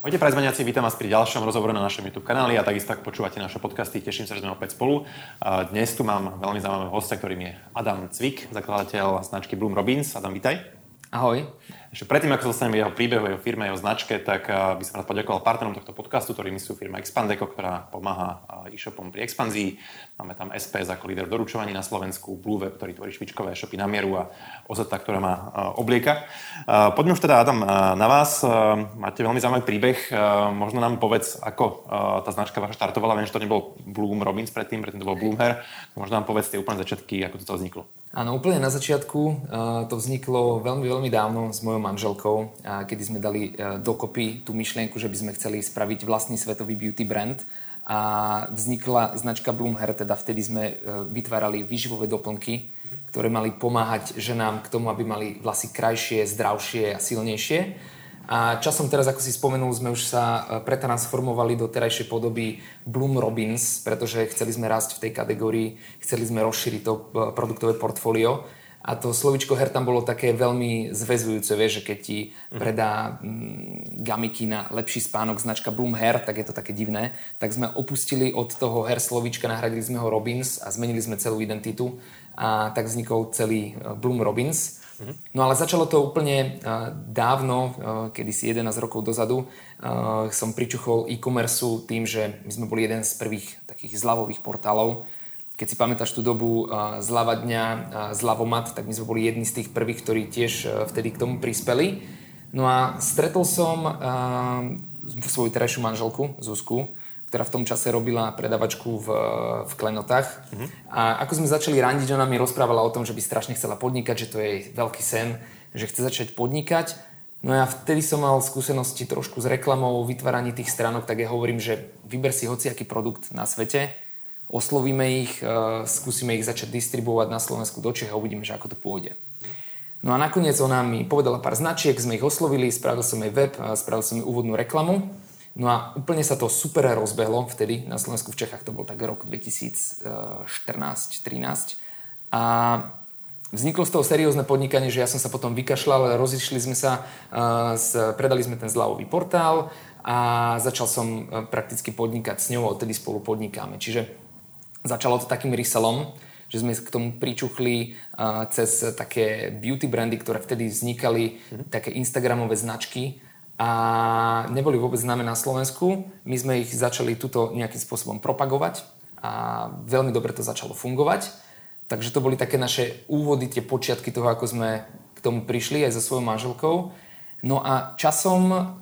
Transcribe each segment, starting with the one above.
Ahojte prezvaniaci, vítam vás pri ďalšom rozhovore na našom YouTube kanáli a takisto ak počúvate naše podcasty, teším sa, že sme opäť spolu. Dnes tu mám veľmi zaujímavého hostia, ktorým je Adam Cvik, zakladateľ značky Bloom Robins. Adam, vítaj. Ahoj. Ešte predtým, ako sa dostaneme jeho príbehu, jeho firme, jeho značke, tak by som rád poďakoval partnerom tohto podcastu, ktorými sú firma Expandeco, ktorá pomáha e-shopom pri expanzii. Máme tam SPS ako líder doručovaní na Slovensku, Blue Web, ktorý tvorí špičkové e-shopy na mieru a Ozeta, ktorá má oblieka. Poďme už teda, Adam, na vás. Máte veľmi zaujímavý príbeh. Možno nám povedz, ako tá značka vaša štartovala. Viem, že to nebol Bloom Robins predtým, predtým to bol Bloomhair. Možno nám povedz tie úplne začiatky, ako to vzniklo. Áno, úplne na začiatku to vzniklo veľmi, veľmi dávno s mojou manželkou, kedy sme dali e, dokopy tú myšlienku, že by sme chceli spraviť vlastný svetový beauty brand a vznikla značka Bloomhair, teda vtedy sme vytvárali výživové doplnky, ktoré mali pomáhať ženám k tomu, aby mali vlasy krajšie, zdravšie a silnejšie. A časom teraz, ako si spomenul, sme už sa e, pretransformovali do terajšej podoby Bloom Robins, pretože chceli sme rásť v tej kategórii, chceli sme rozšíriť to produktové portfólio a to slovičko her tam bolo také veľmi zväzujúce, vieš, že keď ti mhm. predá mm, gamiky na lepší spánok značka Bloom Hair, tak je to také divné. Tak sme opustili od toho her slovička, nahradili sme ho Robins a zmenili sme celú identitu a tak vznikol celý e, Bloom Robins. Mhm. No ale začalo to úplne uh, dávno, uh, kedy si 11 rokov dozadu, uh, som pričuchol e-commerce tým, že my sme boli jeden z prvých takých zľavových portálov, keď si pamätáš tú dobu zľava dňa, zľavomat, tak my sme boli jedni z tých prvých, ktorí tiež vtedy k tomu prispeli. No a stretol som svoju terajšiu manželku, Zuzku, ktorá v tom čase robila predavačku v, v klenotách. Uh-huh. A ako sme začali randiť, ona mi rozprávala o tom, že by strašne chcela podnikať, že to je jej veľký sen, že chce začať podnikať. No ja vtedy som mal skúsenosti trošku s reklamou, vytváraní tých stránok, tak ja hovorím, že vyber si hociaký produkt na svete, oslovíme ich, e, skúsime ich začať distribuovať na Slovensku do Čech a uvidíme, že ako to pôjde. No a nakoniec ona mi povedala pár značiek, sme ich oslovili, spravil som jej web, spravil som jej úvodnú reklamu. No a úplne sa to super rozbehlo vtedy na Slovensku, v Čechách to bol tak rok 2014-13. A vzniklo z toho seriózne podnikanie, že ja som sa potom vykašľal, rozišli sme sa, predali sme ten zľavový portál a začal som e, prakticky podnikať s ňou a odtedy spolu podnikáme. Čiže Začalo to takým reselom, že sme k tomu pričuchli uh, cez také beauty brandy, ktoré vtedy vznikali, mm-hmm. také Instagramové značky a neboli vôbec známe na Slovensku. My sme ich začali tuto nejakým spôsobom propagovať a veľmi dobre to začalo fungovať. Takže to boli také naše úvody, tie počiatky toho, ako sme k tomu prišli aj so svojou manželkou. No a časom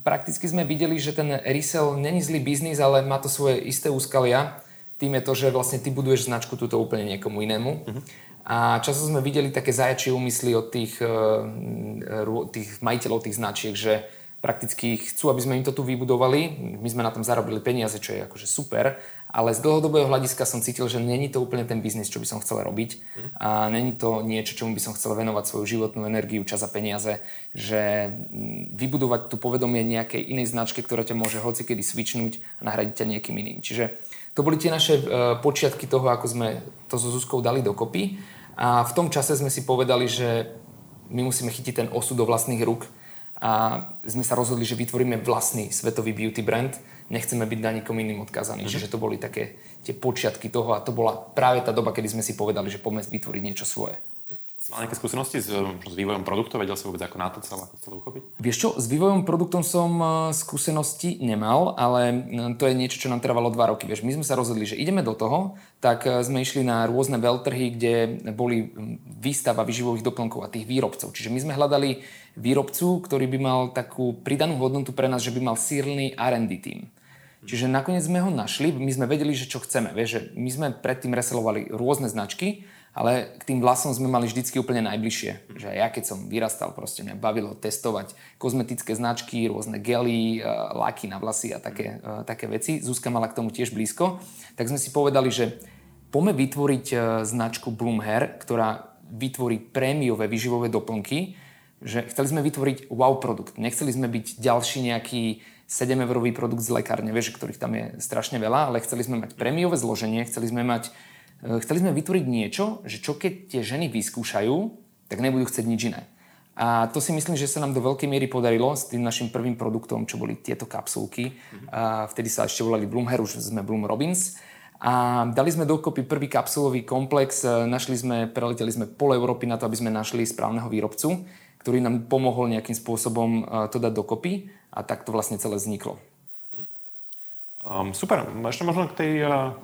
prakticky sme videli, že ten resell není zlý biznis, ale má to svoje isté úskalia tým je to, že vlastne ty buduješ značku túto úplne niekomu inému. Uh-huh. A často sme videli také zajačie úmysly od tých, uh, tých majiteľov tých značiek, že prakticky chcú, aby sme im to tu vybudovali. My sme na tom zarobili peniaze, čo je akože super, ale z dlhodobého hľadiska som cítil, že není to úplne ten biznis, čo by som chcel robiť a není to niečo, čomu by som chcel venovať svoju životnú energiu, čas a peniaze, že mm, vybudovať tu povedomie nejakej inej značke, ktorá ťa môže hocikedy svičnúť a nahradiť ťa niekým iným. Čiže to boli tie naše uh, počiatky toho, ako sme to so Zuzkou dali dokopy. A v tom čase sme si povedali, že my musíme chytiť ten osud do vlastných rúk a sme sa rozhodli, že vytvoríme vlastný svetový beauty brand. Nechceme byť na nikom iným odkazaní. Mm-hmm. Čiže to boli také tie počiatky toho a to bola práve tá doba, kedy sme si povedali, že poďme vytvoriť niečo svoje. Si mal nejaké skúsenosti s, s vývojom produktov? Vedel si vôbec ako na to celé, ako celé uchopiť? Vieš čo, s vývojom produktom som e, skúsenosti nemal, ale to je niečo, čo nám trvalo dva roky. Vieš, my sme sa rozhodli, že ideme do toho, tak e, sme išli na rôzne veľtrhy, kde boli výstava vyživových doplnkov a tých výrobcov. Čiže my sme hľadali výrobcu, ktorý by mal takú pridanú hodnotu pre nás, že by mal sílny R&D tým. Čiže nakoniec sme ho našli, my sme vedeli, že čo chceme. Vieš, že my sme predtým reselovali rôzne značky, ale k tým vlasom sme mali vždycky úplne najbližšie. Že ja keď som vyrastal, proste mňa bavilo testovať kozmetické značky, rôzne gely, uh, laky na vlasy a také, uh, také veci. Zuzka mala k tomu tiež blízko. Tak sme si povedali, že poďme vytvoriť uh, značku Bloom Hair, ktorá vytvorí prémiové vyživové doplnky, že chceli sme vytvoriť wow produkt. Nechceli sme byť ďalší nejaký 7-eurový produkt z lekárne, vieš, ktorých tam je strašne veľa, ale chceli sme mať prémiové zloženie, chceli sme mať chceli sme vytvoriť niečo, že čo keď tie ženy vyskúšajú, tak nebudú chcieť nič iné. A to si myslím, že sa nám do veľkej miery podarilo s tým našim prvým produktom, čo boli tieto kapsulky. Mm-hmm. A vtedy sa ešte volali Bloomhair, už sme Bloom Robins. A dali sme dokopy prvý kapsulový komplex, našli sme, preleteli sme pol Európy na to, aby sme našli správneho výrobcu, ktorý nám pomohol nejakým spôsobom to dať dokopy a tak to vlastne celé vzniklo. Um, super, ešte možno k tej, uh,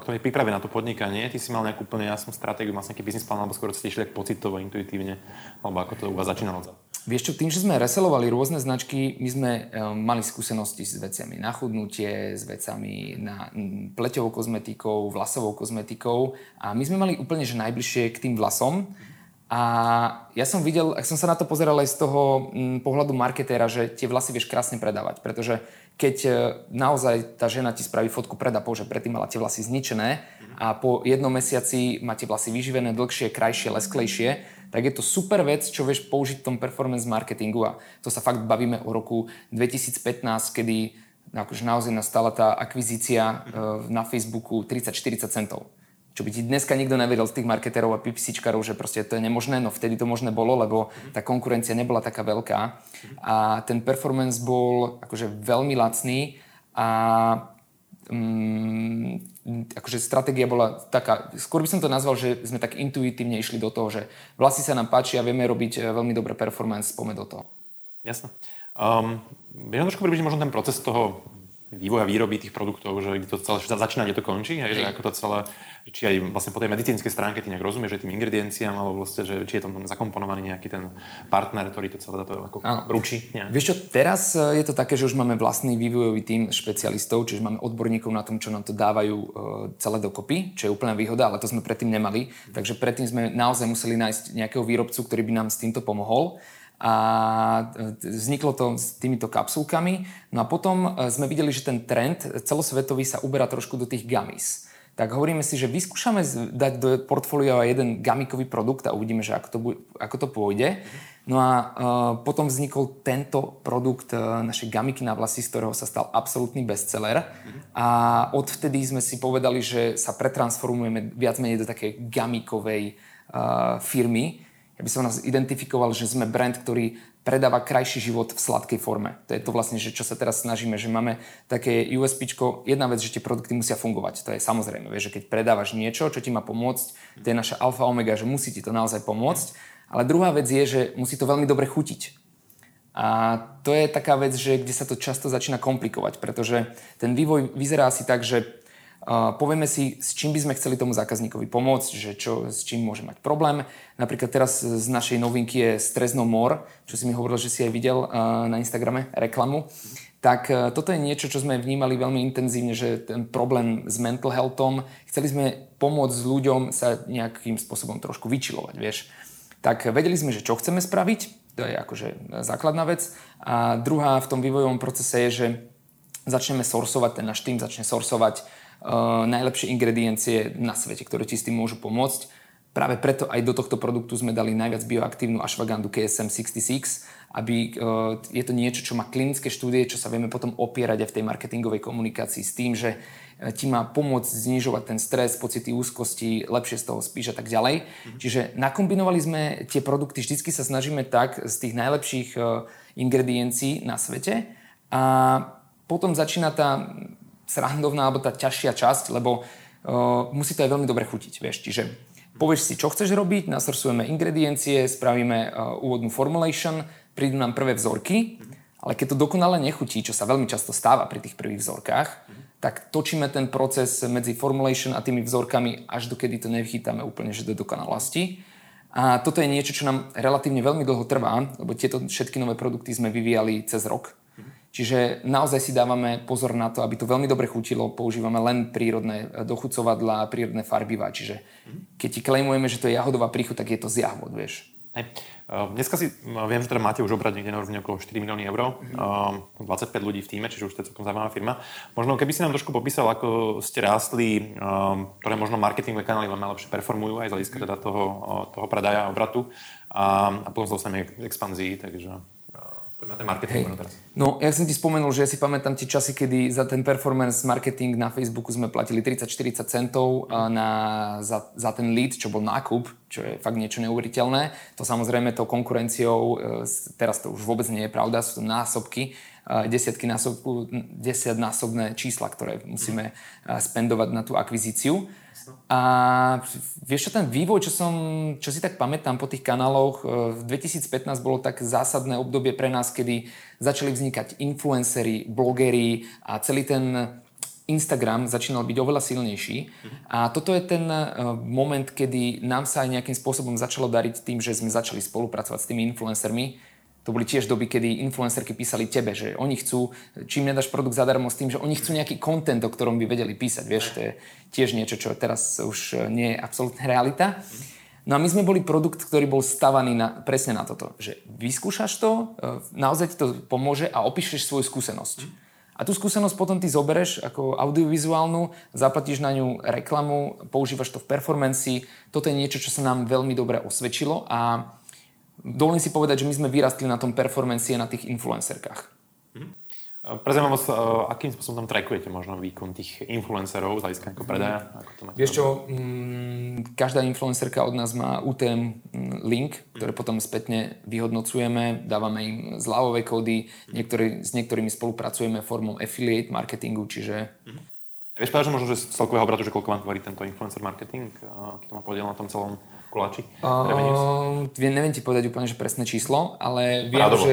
k tej príprave na to podnikanie. Ty si mal nejakú úplne jasnú stratégiu, mal nejaký biznis plán, alebo skôr ste išli pocitovo, intuitívne, alebo ako to u vás začínalo? Vieš čo, tým, že sme reselovali rôzne značky, my sme um, mali skúsenosti s veciami na chudnutie, s vecami na um, pleťovou kozmetikou, vlasovou kozmetikou a my sme mali úplne že najbližšie k tým vlasom. A ja som videl, ak som sa na to pozeral aj z toho m, pohľadu marketéra, že tie vlasy vieš krásne predávať, pretože keď e, naozaj tá žena ti spraví fotku pred a po, že predtým mala tie vlasy zničené a po jednom mesiaci máte vlasy vyživené, dlhšie, krajšie, lesklejšie, tak je to super vec, čo vieš použiť v tom performance marketingu. A to sa fakt bavíme o roku 2015, kedy akože naozaj nastala tá akvizícia e, na Facebooku 30-40 centov čo by ti dneska nikto nevedel z tých marketerov a PPCčkarov, že proste to je nemožné, no vtedy to možné bolo, lebo tá konkurencia nebola taká veľká a ten performance bol akože veľmi lacný a um, akože stratégia bola taká, skôr by som to nazval, že sme tak intuitívne išli do toho, že vlasy sa nám páči a vieme robiť eh, veľmi dobré performance, poďme do toho. Jasné. Um, Viem trošku približiť možno ten proces toho vývoja výroby tých produktov, že kde to celé začína, kde to končí, hej, že ako to celé, či aj vlastne po tej medicínskej stránke ty nejak rozumieš, že tým ingredienciám, alebo vlastne, že či je tam zakomponovaný nejaký ten partner, ktorý to celé to ako ano. ručí. Nejak. Vieš čo, teraz e, je to také, že už máme vlastný vývojový tým špecialistov, čiže máme odborníkov na tom, čo nám to dávajú e, celé dokopy, čo je úplná výhoda, ale to sme predtým nemali. Takže predtým sme naozaj museli nájsť nejakého výrobcu, ktorý by nám s týmto pomohol a e, vzniklo to s týmito kapsulkami. No a potom e, sme videli, že ten trend celosvetový sa uberá trošku do tých gummies. Tak hovoríme si, že vyskúšame dať do portfólia jeden gamikový produkt a uvidíme, že ako to, ako to pôjde. No a uh, potom vznikol tento produkt uh, našej gamiky na vlasy, z ktorého sa stal absolútny bestseller. A odvtedy sme si povedali, že sa pretransformujeme viac menej do takej gamikovej uh, firmy, ja by som nás identifikoval, že sme brand, ktorý predáva krajší život v sladkej forme. To je to vlastne, že čo sa teraz snažíme, že máme také USP. Jedna vec, že tie produkty musia fungovať. To je samozrejme, vieš, že keď predávaš niečo, čo ti má pomôcť, to je naša alfa omega, že musí ti to naozaj pomôcť. Ale druhá vec je, že musí to veľmi dobre chutiť. A to je taká vec, že kde sa to často začína komplikovať, pretože ten vývoj vyzerá asi tak, že povieme si, s čím by sme chceli tomu zákazníkovi pomôcť, že čo, s čím môže mať problém. Napríklad teraz z našej novinky je Strezno More, čo si mi hovoril, že si aj videl na Instagrame reklamu. Tak e, toto je niečo, čo sme vnímali veľmi intenzívne, že ten problém s mental healthom, chceli sme pomôcť ľuďom sa nejakým spôsobom trošku vyčilovať, vieš. Tak vedeli sme, že čo chceme spraviť, to je akože základná vec. A druhá v tom vývojovom procese je, že začneme sorsovať, ten náš tým začne sorsovať uh, najlepšie ingrediencie na svete, ktoré ti s tým môžu pomôcť. Práve preto aj do tohto produktu sme dali najviac bioaktívnu ashwagandu KSM 66, aby je to niečo, čo má klinické štúdie, čo sa vieme potom opierať aj v tej marketingovej komunikácii s tým, že ti má pomôcť znižovať ten stres, pocity úzkosti, lepšie z toho spíš a tak ďalej. Mm-hmm. Čiže nakombinovali sme tie produkty, vždycky sa snažíme tak z tých najlepších ingrediencií na svete a potom začína tá srandovná alebo tá ťažšia časť, lebo uh, musí to aj veľmi dobre chutiť, vieš. Čiže povieš si, čo chceš robiť, nasrsujeme ingrediencie, spravíme uh, úvodnú formulation, prídu nám prvé vzorky, ale keď to dokonale nechutí, čo sa veľmi často stáva pri tých prvých vzorkách, tak točíme ten proces medzi formulation a tými vzorkami, až dokedy to nevchytáme úplne že do dokonalosti. A toto je niečo, čo nám relatívne veľmi dlho trvá, lebo tieto všetky nové produkty sme vyvíjali cez rok. Čiže naozaj si dávame pozor na to, aby to veľmi dobre chutilo. Používame len prírodné eh, dochucovadlá, prírodné farbivá. Čiže keď ti klejmujeme, že to je jahodová príchuť, tak je to z jahod, vieš. Hej. Dneska si, viem, že teda máte už obrať niekde na úrovni okolo 4 milióny eur, mm-hmm. 25 ľudí v týme, čiže už to je celkom zaujímavá firma. Možno keby si nám trošku popísal, ako ste rástli, ktoré možno marketingové kanály vám najlepšie performujú aj z hľadiska teda toho, toho predaja obratu a, a potom sa dostaneme k expanzii, takže na ten marketing teraz. No, ja som ti spomenul, že ja si pamätám tie časy, kedy za ten performance marketing na Facebooku sme platili 30-40 centov na, za, za ten lead, čo bol nákup, čo je fakt niečo neuveriteľné. To samozrejme to konkurenciou, e, teraz to už vôbec nie je pravda, sú to násobky, desiatky násobku, desiatnásobné čísla, ktoré musíme e, spendovať na tú akvizíciu. A vieš čo, ten vývoj, čo, som, čo si tak pamätám po tých kanáloch, e, v 2015 bolo tak zásadné obdobie pre nás, kedy začali vznikať influencery, blogery a celý ten Instagram začínal byť oveľa silnejší. A toto je ten e, moment, kedy nám sa aj nejakým spôsobom začalo dariť tým, že sme začali spolupracovať s tými influencermi to boli tiež doby, kedy influencerky písali tebe, že oni chcú, čím nedáš produkt zadarmo s tým, že oni chcú nejaký content, o ktorom by vedeli písať. Vieš, to je tiež niečo, čo teraz už nie je absolútna realita. No a my sme boli produkt, ktorý bol stavaný na, presne na toto, že vyskúšaš to, e, naozaj ti to pomôže a opíšeš svoju skúsenosť. A tú skúsenosť potom ty zobereš ako audiovizuálnu, zaplatíš na ňu reklamu, používaš to v performancii. Toto je niečo, čo sa nám veľmi dobre osvedčilo a dovolím si povedať, že my sme vyrastli na tom performancie na tých influencerkách. Mm-hmm. Prezriem vás, akým spôsobom tam trackujete možno výkon tých influencerov z hľadiska ako predaja? Ako to Vieš čo, mm, každá influencerka od nás má UTM mm, link, ktoré mm. potom spätne vyhodnocujeme, dávame im zľavové kódy, niektorý, s niektorými spolupracujeme formou affiliate marketingu, čiže... Mm. Vieš povedať, že možno, že z celkového obratu, že koľko vám tvorí tento influencer marketing? Aký to má podiel na tom celom koláči? Uh, neviem ti povedať úplne, že presné číslo, ale viem, že,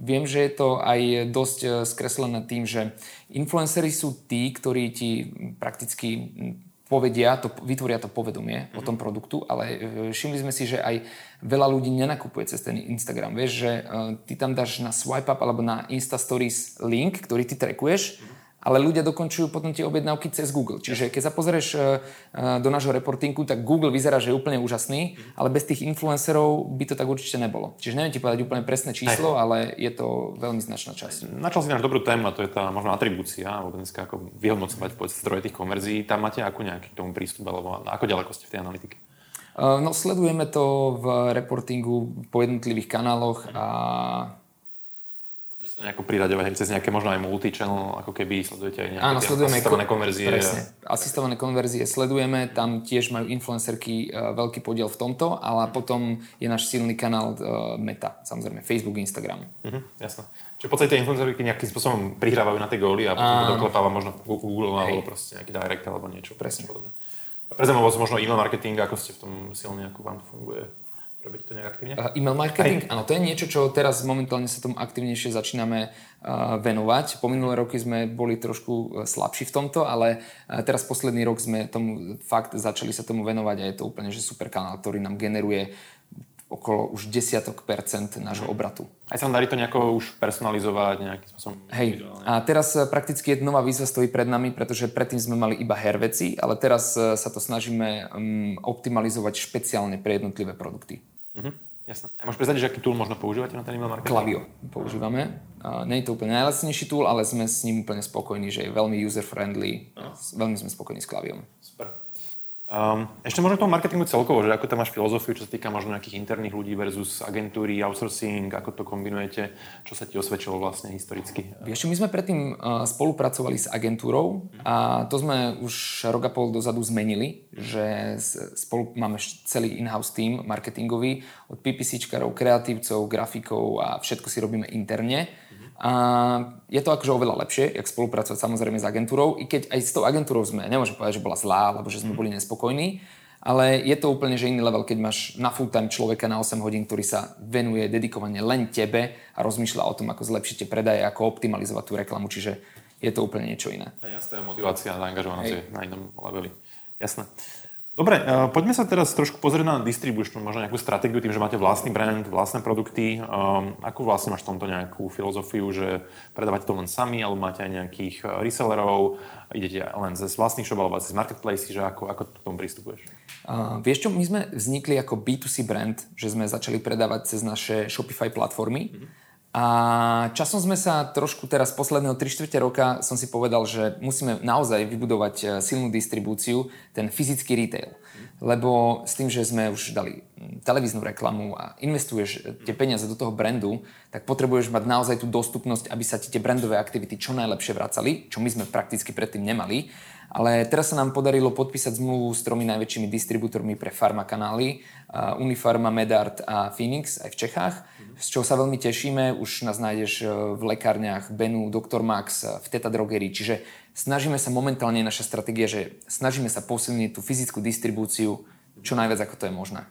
viem, že je to aj dosť e, skreslené tým, že influencery sú tí, ktorí ti prakticky povedia, to, vytvoria to povedomie mm-hmm. o tom produktu, ale e, všimli sme si, že aj veľa ľudí nenakupuje cez ten Instagram. Vieš, že uh, ty tam dáš na swipe up alebo na Insta Stories link, ktorý ty trackuješ, mm-hmm ale ľudia dokončujú potom tie objednávky cez Google. Čiže keď sa pozrieš e, e, do nášho reportingu, tak Google vyzerá, že je úplne úžasný, ale bez tých influencerov by to tak určite nebolo. Čiže neviem ti povedať úplne presné číslo, Aj. ale je to veľmi značná časť. Načal si náš dobrú tému a to je tá možno atribúcia, alebo dneska ako vyhodnocovať zdroje tých konverzií. Tam máte ako nejaký k tomu prístup, alebo ako ďaleko ste v tej analytike? E, no, sledujeme to v reportingu po jednotlivých kanáloch a to nejako priraďovať cez nejaké možno aj multi-channel, ako keby sledujete aj nejaké Áno, sledujeme asistované konverzie. Presne. Asistované konverzie sledujeme, tam tiež majú influencerky uh, veľký podiel v tomto, ale potom je náš silný kanál uh, Meta, samozrejme Facebook, Instagram. Uh-huh, jasné. Čiže v podstate influencerky nejakým spôsobom prihrávajú na tie góly a potom to doklepáva možno Google alebo proste nejaký direct alebo niečo. Presne. Pre možno e-mail marketing, ako ste v tom silne, ako vám to funguje? Robíte to nejak aktívne? Uh, e-mail marketing? Áno, to je niečo, čo teraz momentálne sa tomu aktívnejšie začíname uh, venovať. Po minulé roky sme boli trošku e, slabší v tomto, ale uh, teraz posledný rok sme tomu fakt začali sa tomu venovať a je to úplne že super kanál, ktorý nám generuje okolo už desiatok percent nášho obratu. Aj sa darí to nejako už personalizovať nejakým spôsobom? Hej, a teraz prakticky je nová výzva stojí pred nami, pretože predtým sme mali iba hair veci, ale teraz sa to snažíme um, optimalizovať špeciálne pre jednotlivé produkty. Uh-huh. Jasné. A môžeš prezradiť, že aký tool možno používate na ten email marketing? Klaviyo používame. Uh, nie je to úplne najlacnejší tool, ale sme s ním úplne spokojní, že je veľmi user-friendly. Uh-huh. Veľmi sme spokojní s Klavijom. Super. Um, ešte možno k tomu marketingu celkovo, že ako tam máš filozofiu, čo sa týka možno nejakých interných ľudí versus agentúry, outsourcing, ako to kombinujete, čo sa ti osvedčilo vlastne historicky? Vieš, my sme predtým uh, spolupracovali s agentúrou a to sme už rok a pol dozadu zmenili, že spolu máme celý in-house team marketingový od PPCčkarov, kreatívcov, grafikov a všetko si robíme interne a je to akože oveľa lepšie, jak spolupracovať samozrejme s agentúrou, i keď aj s tou agentúrou sme, nemôžem povedať, že bola zlá, alebo že sme boli nespokojní, ale je to úplne že iný level, keď máš na full time človeka na 8 hodín, ktorý sa venuje dedikovane len tebe a rozmýšľa o tom, ako zlepšíte predaje, ako optimalizovať tú reklamu, čiže je to úplne niečo iné. Jasná motivácia a zaangažovanosť je na inom leveli. Jasné. Dobre, uh, poďme sa teraz trošku pozrieť na distribučnú, možno nejakú stratégiu, tým, že máte vlastný brand, vlastné produkty. Um, akú vlastne máš v tomto nejakú filozofiu, že predávate to len sami, alebo máte aj nejakých uh, resellerov, idete len ze vlastných shop alebo z marketplace, že ako, ako k tomu pristupuješ? Uh, vieš čo, my sme vznikli ako B2C brand, že sme začali predávať cez naše Shopify platformy. Mm-hmm. A časom sme sa trošku teraz posledného 3 čtvrte roka som si povedal, že musíme naozaj vybudovať e, silnú distribúciu, ten fyzický retail. Lebo s tým, že sme už dali televíznu reklamu a investuješ tie peniaze do toho brandu, tak potrebuješ mať naozaj tú dostupnosť, aby sa ti tie brandové aktivity čo najlepšie vracali, čo my sme prakticky predtým nemali. Ale teraz sa nám podarilo podpísať zmluvu s tromi najväčšími distribútormi pre farmakanály, Unifarma, Medart a Phoenix aj v Čechách, z čoho sa veľmi tešíme. Už nás nájdeš e, v lekárniach Benu, Dr. Max, e, v Teta Drogerii. Čiže snažíme sa momentálne, naša stratégia, že snažíme sa posilniť tú fyzickú distribúciu čo najviac, ako to je možné.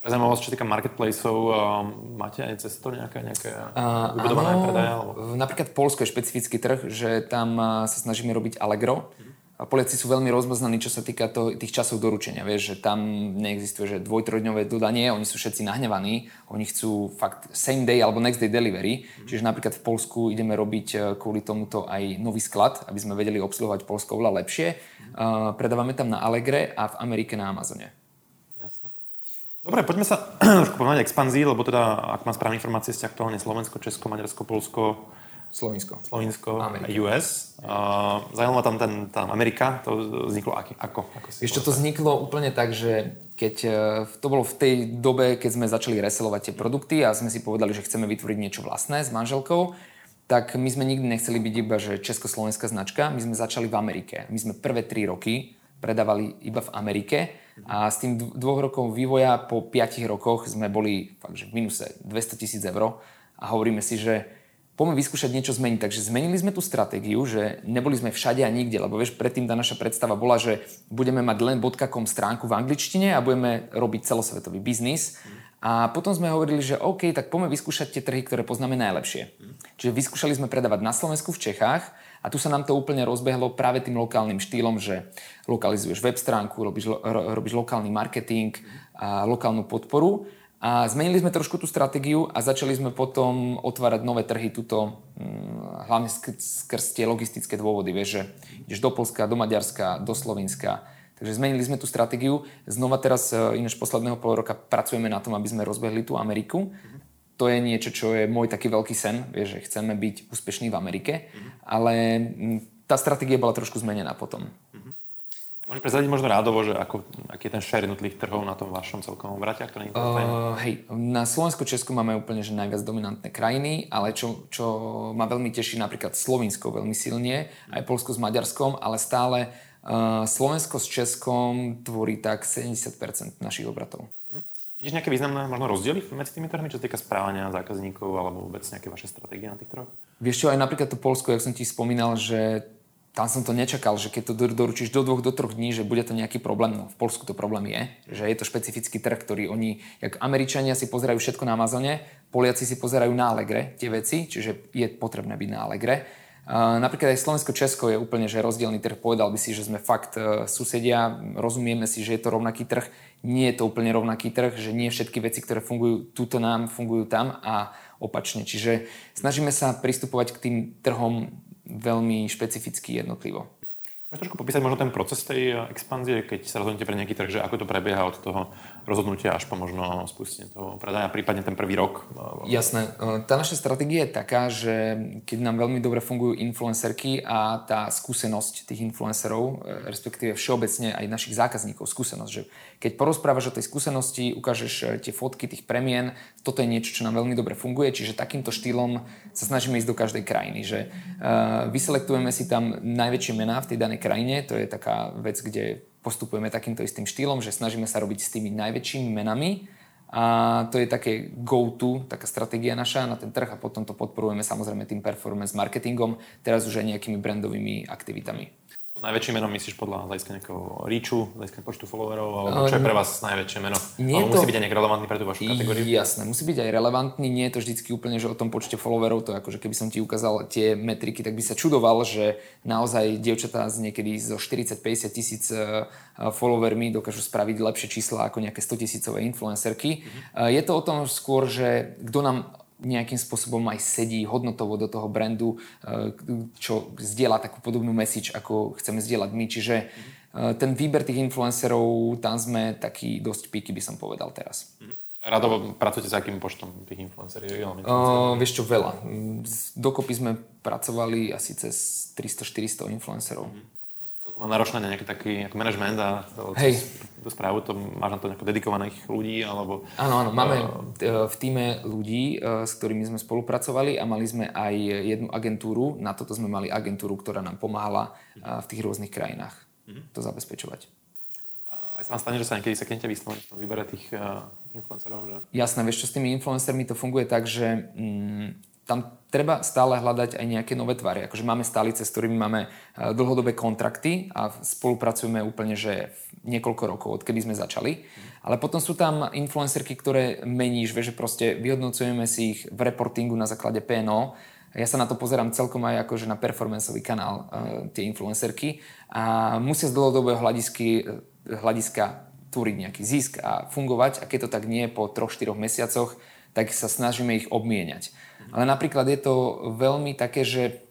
Zaujímavosť, čo týka marketplaceov, uh, máte aj cez to nejaké, nejaké uh, vybudované predaje? Alebo... Napríklad Polsko je špecifický trh, že tam sa snažíme robiť Allegro. A Poliaci sú veľmi rozmaznaní, čo sa týka to, tých časov doručenia. Vieš, že tam neexistuje že dvojtrojdňové dodanie, oni sú všetci nahnevaní, oni chcú fakt same day alebo next day delivery. Mm. Čiže napríklad v Polsku ideme robiť e, kvôli tomuto aj nový sklad, aby sme vedeli obsluhovať Polsko oveľa lepšie. Mm. Uh, predávame tam na Allegre a v Amerike na Amazone. Jasne. Dobre, poďme sa trošku pomáhať expanzii, lebo teda, ak mám správne informácie, ste aktuálne Slovensko, Česko, Maďarsko, Polsko, Slovinsko. Slovinsko a US. Uh, zaujímavá tam ten, tam Amerika, to vzniklo aký, ako? ako si Ešte to vzniklo úplne tak, že keď e, to bolo v tej dobe, keď sme začali reselovať tie produkty a sme si povedali, že chceme vytvoriť niečo vlastné s manželkou, tak my sme nikdy nechceli byť iba, že československá značka, my sme začali v Amerike. My sme prvé tri roky predávali iba v Amerike a s tým dvoch rokov vývoja po piatich rokoch sme boli fakt, že v minuse 200 tisíc eur a hovoríme si, že poďme vyskúšať niečo zmeniť. Takže zmenili sme tú stratégiu, že neboli sme všade a nikde, lebo vieš, predtým tá naša predstava bola, že budeme mať len .com stránku v angličtine a budeme robiť celosvetový biznis. A potom sme hovorili, že OK, tak poďme vyskúšať tie trhy, ktoré poznáme najlepšie. Čiže vyskúšali sme predávať na Slovensku, v Čechách a tu sa nám to úplne rozbehlo práve tým lokálnym štýlom, že lokalizuješ web stránku, robíš, robíš lokálny marketing a lokálnu podporu a zmenili sme trošku tú stratégiu a začali sme potom otvárať nové trhy tuto, hm, hlavne skrz tie logistické dôvody. Vieš, že ideš do Polska, do Maďarska, do Slovenska. Takže zmenili sme tú stratégiu. Znova teraz, e, ináč posledného pol roka, pracujeme na tom, aby sme rozbehli tú Ameriku. To je niečo, čo je môj taký veľký sen, vieš, že chceme byť úspešní v Amerike, ale hm, tá stratégia bola trošku zmenená potom. Môžeš prezradiť možno rádovo, že ako, aký je ten share jednotlivých trhov na tom vašom celkovom obrate, nie uh, Hej, na Slovensku, Česku máme úplne že najviac dominantné krajiny, ale čo, čo ma veľmi teší napríklad Slovinsko veľmi silne, aj Polsko s Maďarskom, ale stále uh, Slovensko s Českom tvorí tak 70% našich obratov. Vidíš nejaké významné možno rozdiely medzi tými trhmi, čo sa týka správania zákazníkov alebo vôbec nejaké vaše stratégie na tých trhoch? Vieš čo, aj napríklad to Polsko, jak som ti spomínal, že tam som to nečakal, že keď to doručíš do dvoch, do troch dní, že bude to nejaký problém. No, v Polsku to problém je, že je to špecifický trh, ktorý oni, jak Američania si pozerajú všetko na Amazone, Poliaci si pozerajú na Allegre tie veci, čiže je potrebné byť na Allegre. Napríklad aj Slovensko-Česko je úplne že rozdielný trh. Povedal by si, že sme fakt uh, susedia, rozumieme si, že je to rovnaký trh. Nie je to úplne rovnaký trh, že nie všetky veci, ktoré fungujú túto nám, fungujú tam a opačne. Čiže snažíme sa pristupovať k tým trhom veľmi špecificky jednotlivo. Môžeš trošku popísať možno ten proces tej eh, expanzie, keď sa rozhodnete pre nejaký trh, že ako to prebieha od toho rozhodnutia až po možno spustenie toho predaja, prípadne ten prvý rok? Jasné. Eh, tá naša stratégia je taká, že keď nám veľmi dobre fungujú influencerky a tá skúsenosť tých influencerov, eh, respektíve všeobecne aj našich zákazníkov, skúsenosť, že keď porozprávaš o tej skúsenosti, ukážeš tie fotky tých premien, toto je niečo, čo nám veľmi dobre funguje, čiže takýmto štýlom sa snažíme ísť do každej krajiny, že vyselektujeme si tam najväčšie mená v tej danej krajine, to je taká vec, kde postupujeme takýmto istým štýlom, že snažíme sa robiť s tými najväčšími menami a to je také go-to, taká stratégia naša na ten trh a potom to podporujeme samozrejme tým performance marketingom, teraz už aj nejakými brandovými aktivitami. Najväčším menom myslíš podľa hľadiska nejakého reachu, hľadiska počtu followerov, alebo čo je pre vás najväčšie meno? Nie to... musí byť aj nejak relevantný pre tú vašu kategóriu? Jasné, musí byť aj relevantný, nie je to vždycky úplne, že o tom počte followerov, to akože keby som ti ukázal tie metriky, tak by sa čudoval, že naozaj dievčatá z niekedy zo 40-50 tisíc e, followermi dokážu spraviť lepšie čísla ako nejaké 100 tisícové influencerky. Mm-hmm. Je to o tom skôr, že kto nám nejakým spôsobom aj sedí hodnotovo do toho brandu, eh, čo zdieľa takú podobnú message, ako chceme zdieľať my. Čiže eh, ten výber tých influencerov, tam sme taký dosť píky, by som povedal teraz. Radovo pracujete s akým počtom tých influencerov? Uh, vieš čo, veľa. Dokopy sme pracovali asi cez 300-400 influencerov. Mm má náročné nejaký taký ako management a Hej. tú správu, to máš na to nejako dedikovaných ľudí, alebo... Áno, áno, máme uh, v týme ľudí, uh, s ktorými sme spolupracovali a mali sme aj jednu agentúru, na toto sme mali agentúru, ktorá nám pomáhala uh, v tých rôznych krajinách mm-hmm. to zabezpečovať. A aj sa vám stane, že sa niekedy sa kente vyslovene v tom výbere tých influencerov? Že... Jasné, vieš čo, s tými influencermi to funguje tak, že mm, tam treba stále hľadať aj nejaké nové tvary. Akože máme stálice, s ktorými máme e, dlhodobé kontrakty a spolupracujeme úplne, že niekoľko rokov, odkedy sme začali. Ale potom sú tam influencerky, ktoré meníš, vieš, že proste vyhodnocujeme si ich v reportingu na základe PNO. Ja sa na to pozerám celkom aj akože na performanceový kanál, uh, tie influencerky. A musia z dlhodobého hľadisky, hľadiska túriť nejaký zisk a fungovať. A keď to tak nie po 3-4 mesiacoch, tak sa snažíme ich obmieniať. Ale napríklad je to veľmi také, že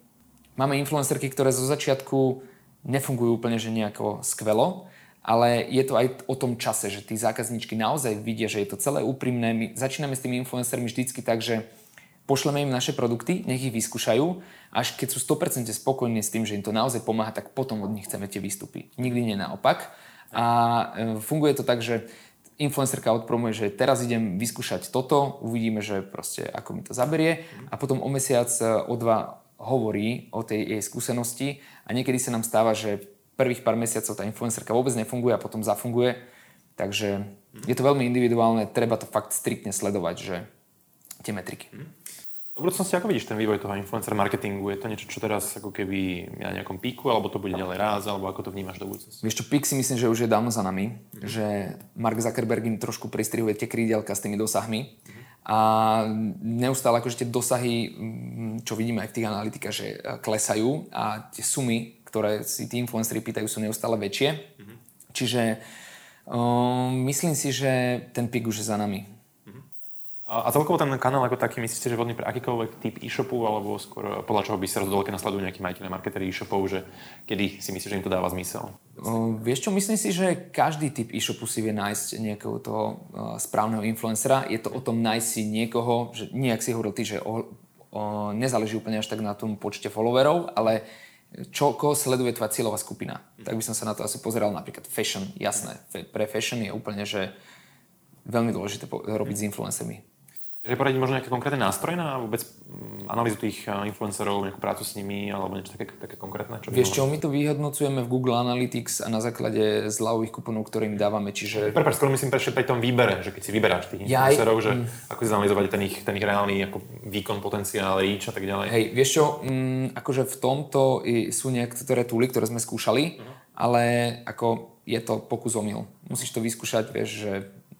máme influencerky, ktoré zo začiatku nefungujú úplne že nejako skvelo, ale je to aj o tom čase, že tí zákazníčky naozaj vidia, že je to celé úprimné. My začíname s tými influencermi vždycky tak, že pošleme im naše produkty, nech ich vyskúšajú, až keď sú 100% spokojní s tým, že im to naozaj pomáha, tak potom od nich chceme tie výstupy. Nikdy nie naopak. A e, funguje to tak, že influencerka odpromuje, že teraz idem vyskúšať toto, uvidíme, že proste ako mi to zaberie a potom o mesiac, e, o dva hovorí o tej jej skúsenosti a niekedy sa nám stáva, že prvých pár mesiacov tá influencerka vôbec nefunguje a potom zafunguje. Takže je to veľmi individuálne, treba to fakt striktne sledovať, že tie metriky. Do budúcnosti ako vidíš ten vývoj toho influencer marketingu? Je to niečo, čo teraz ako keby na nejakom píku, alebo to bude ďalej ráz, alebo ako to vnímaš do budúcnosti? Vieš čo, pík si myslím, že už je dávno za nami, mm-hmm. že Mark Zuckerberg im trošku pristrihuje tie krídelka s tými dosahmi mm-hmm. a neustále akože tie dosahy, mm, čo vidíme aj v tých analytikách, že e, klesajú a tie sumy, ktoré si tí influenceri pýtajú, sú neustále väčšie. Mm-hmm. Čiže um, myslím si, že ten pík už je za nami. A celkovo ten kanál ako taký, myslíte, že vhodný pre akýkoľvek typ e-shopu, alebo skôr podľa čoho by sa rozhodol, keď nasledujú nejakí majiteľe marketery e-shopov, že kedy si myslíš, že im to dáva zmysel? Uh, vieš čo, myslím si, že každý typ e-shopu si vie nájsť nejakého toho uh, správneho influencera. Je to o tom nájsť si niekoho, že nejak si hovoril ty, že o, o, nezáleží úplne až tak na tom počte followerov, ale čo, koho sleduje tvoja cieľová skupina. Tak by som sa na to asi pozeral napríklad fashion, jasné. Pre fashion je úplne, že veľmi dôležité robiť s influencermi. Že poradiť možno nejaké konkrétne nástroje na vôbec mm, analýzu tých eh, influencerov, nejakú prácu s nimi alebo niečo také, také konkrétne? Čo Vieš čo, my to vyhodnocujeme v Google Analytics a na základe zľavových kuponov, ktoré im dávame, čiže... Prepáč, skoro myslím prečo pri tom výbere, že keď si vyberáš tých influencerov, ja, že mm. ako si zanalizovať ten ich, ten ich reálny ako výkon, potenciál, reach a tak ďalej. Hej, vieš čo, mm, akože v tomto sú niektoré túly, ktoré sme skúšali, uh-huh. ale ako je to pokus omyl. Musíš to vyskúšať, vieš, že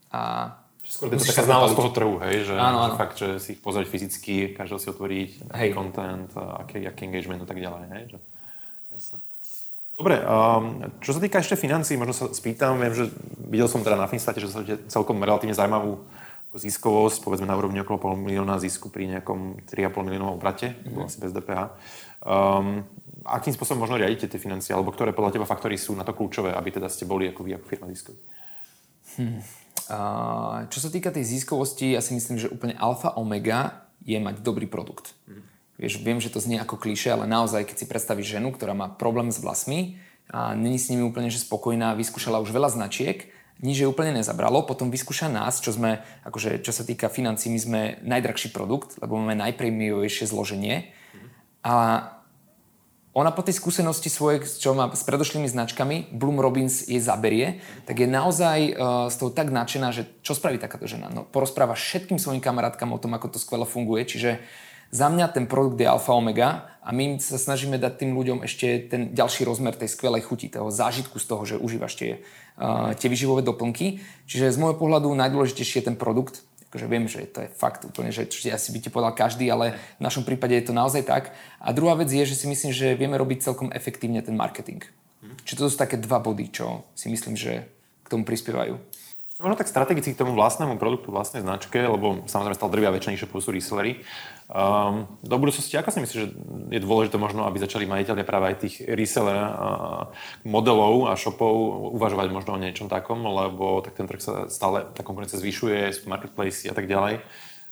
a Skôr je to taká znalosť toho trhu, hej, že, áno, áno. fakt, že si ich pozrieť fyzicky, každého si otvoriť, hej. content, aký, aký engagement a tak ďalej, hej, že, jasné. Dobre, um, čo sa týka ešte financí, možno sa spýtam, viem, že videl som teda na Finstate, že sa celkom relatívne zaujímavú ziskovosť, povedzme na úrovni okolo pol milióna zisku pri nejakom 3,5 miliónovom obrate, mm-hmm. asi bez DPH. Um, akým spôsobom možno riadite tie financie, alebo ktoré podľa teba faktory sú na to kľúčové, aby teda ste boli ako vy, ako firma ziskoví? Hmm. Čo sa týka tej ziskovosti, ja si myslím, že úplne alfa omega je mať dobrý produkt. Mm. Vieš, viem, že to znie ako kliše, ale naozaj, keď si predstavíš ženu, ktorá má problém s vlasmi a není s nimi úplne že spokojná, vyskúšala už veľa značiek, nič je úplne nezabralo, potom vyskúša nás, čo sme, akože, čo sa týka financí, my sme najdrahší produkt, lebo máme najprémiovejšie zloženie. Mm. A ona po tej skúsenosti svojej, čo má s predošlými značkami, Bloom Robins jej zaberie, tak je naozaj uh, z toho tak nadšená, že čo spraví takáto žena? No, porozpráva všetkým svojim kamarátkam o tom, ako to skvelo funguje, čiže za mňa ten produkt je alfa omega a my sa snažíme dať tým ľuďom ešte ten ďalší rozmer tej skvelej chuti, toho zážitku z toho, že užívaš tie, uh, tie vyživové doplnky. Čiže z môjho pohľadu najdôležitejší je ten produkt, akože viem, že to je fakt úplne, že asi by ti povedal každý, ale v našom prípade je to naozaj tak. A druhá vec je, že si myslím, že vieme robiť celkom efektívne ten marketing. Čiže to sú také dva body, čo si myslím, že k tomu prispievajú. Možno tak strategicky k tomu vlastnému produktu, vlastnej značke, lebo samozrejme stále drvia väčšina e-shopov sú resellery. Um, do budúcnosti, ako si myslíš, že je dôležité možno, aby začali majiteľe práve aj tých reseller uh, modelov a shopov uvažovať možno o niečom takom, lebo tak ten trh sa stále, tá konkurencia zvyšuje, sú marketplace a tak ďalej.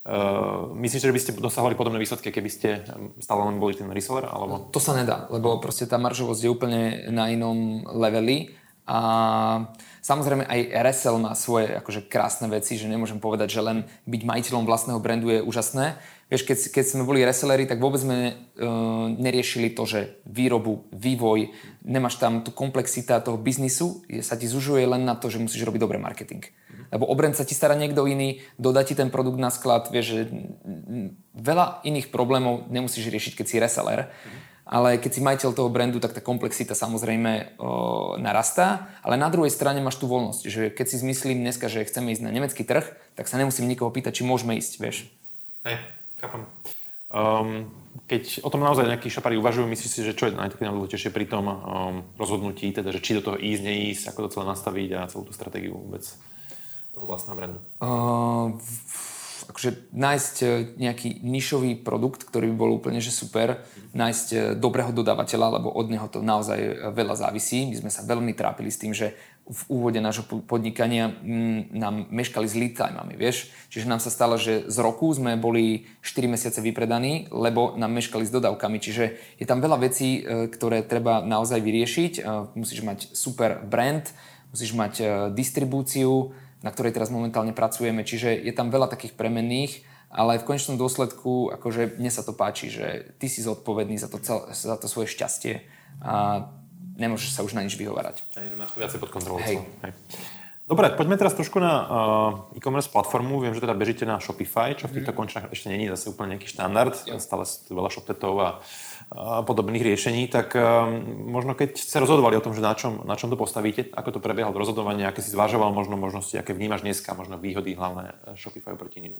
Uh, myslíte, že by ste dosahovali podobné výsledky, keby ste stále len boli ten reseller? Alebo... To sa nedá, lebo proste tá maržovosť je úplne na inom leveli a samozrejme aj RSL má svoje akože krásne veci, že nemôžem povedať, že len byť majiteľom vlastného brandu je úžasné. Vieš, keď, keď sme boli resellery, tak vôbec sme uh, neriešili to, že výrobu, vývoj, nemáš tam tú komplexita toho biznisu, je, sa ti zužuje len na to, že musíš robiť dobrý marketing. Lebo o brand sa ti stará niekto iný, dodá ti ten produkt na sklad, vieš, že veľa iných problémov nemusíš riešiť, keď si reseller. Mm ale keď si majiteľ toho brandu, tak tá komplexita samozrejme o, narastá, ale na druhej strane máš tú voľnosť, že keď si zmyslím dneska, že chceme ísť na nemecký trh, tak sa nemusím nikoho pýtať, či môžeme ísť, vieš. Hej, chápem. Um, keď o tom naozaj nejakí šapári uvažujú, myslíš si, že čo je najdôležitejšie pri tom um, rozhodnutí, teda, že či do toho ísť, neísť, ako to celé nastaviť a celú tú stratégiu vôbec toho vlastného brandu? Uh, akože nájsť e, nejaký nišový produkt, ktorý by bol úplne že super, nájsť e, dobrého dodávateľa, lebo od neho to naozaj e, veľa závisí. My sme sa veľmi trápili s tým, že v úvode nášho podnikania m, nám meškali s lead timami, vieš. Čiže nám sa stalo, že z roku sme boli 4 mesiace vypredaní, lebo nám meškali s dodávkami. Čiže je tam veľa vecí, ktoré treba naozaj vyriešiť. Musíš mať super brand, musíš mať distribúciu, na ktorej teraz momentálne pracujeme. Čiže je tam veľa takých premenných, ale v konečnom dôsledku, akože mne sa to páči, že ty si zodpovedný za to, cel, za to svoje šťastie a nemôžeš sa už na nič vyhovárať. Hej, máš to viacej pod kontrolou. Hej. Hej. Dobre, poďme teraz trošku na uh, e-commerce platformu. Viem, že teda bežíte na Shopify, čo v týchto mm. končách ešte není zase úplne nejaký štandard. Jo. Stále sú veľa shoptetov a a podobných riešení, tak um, možno keď ste rozhodovali o tom, že na čom, na čom to postavíte, ako to prebiehalo rozhodovanie, aké si zvažoval možno možnosti, aké vnímaš dneska, možno výhody hlavné Shopify proti ním?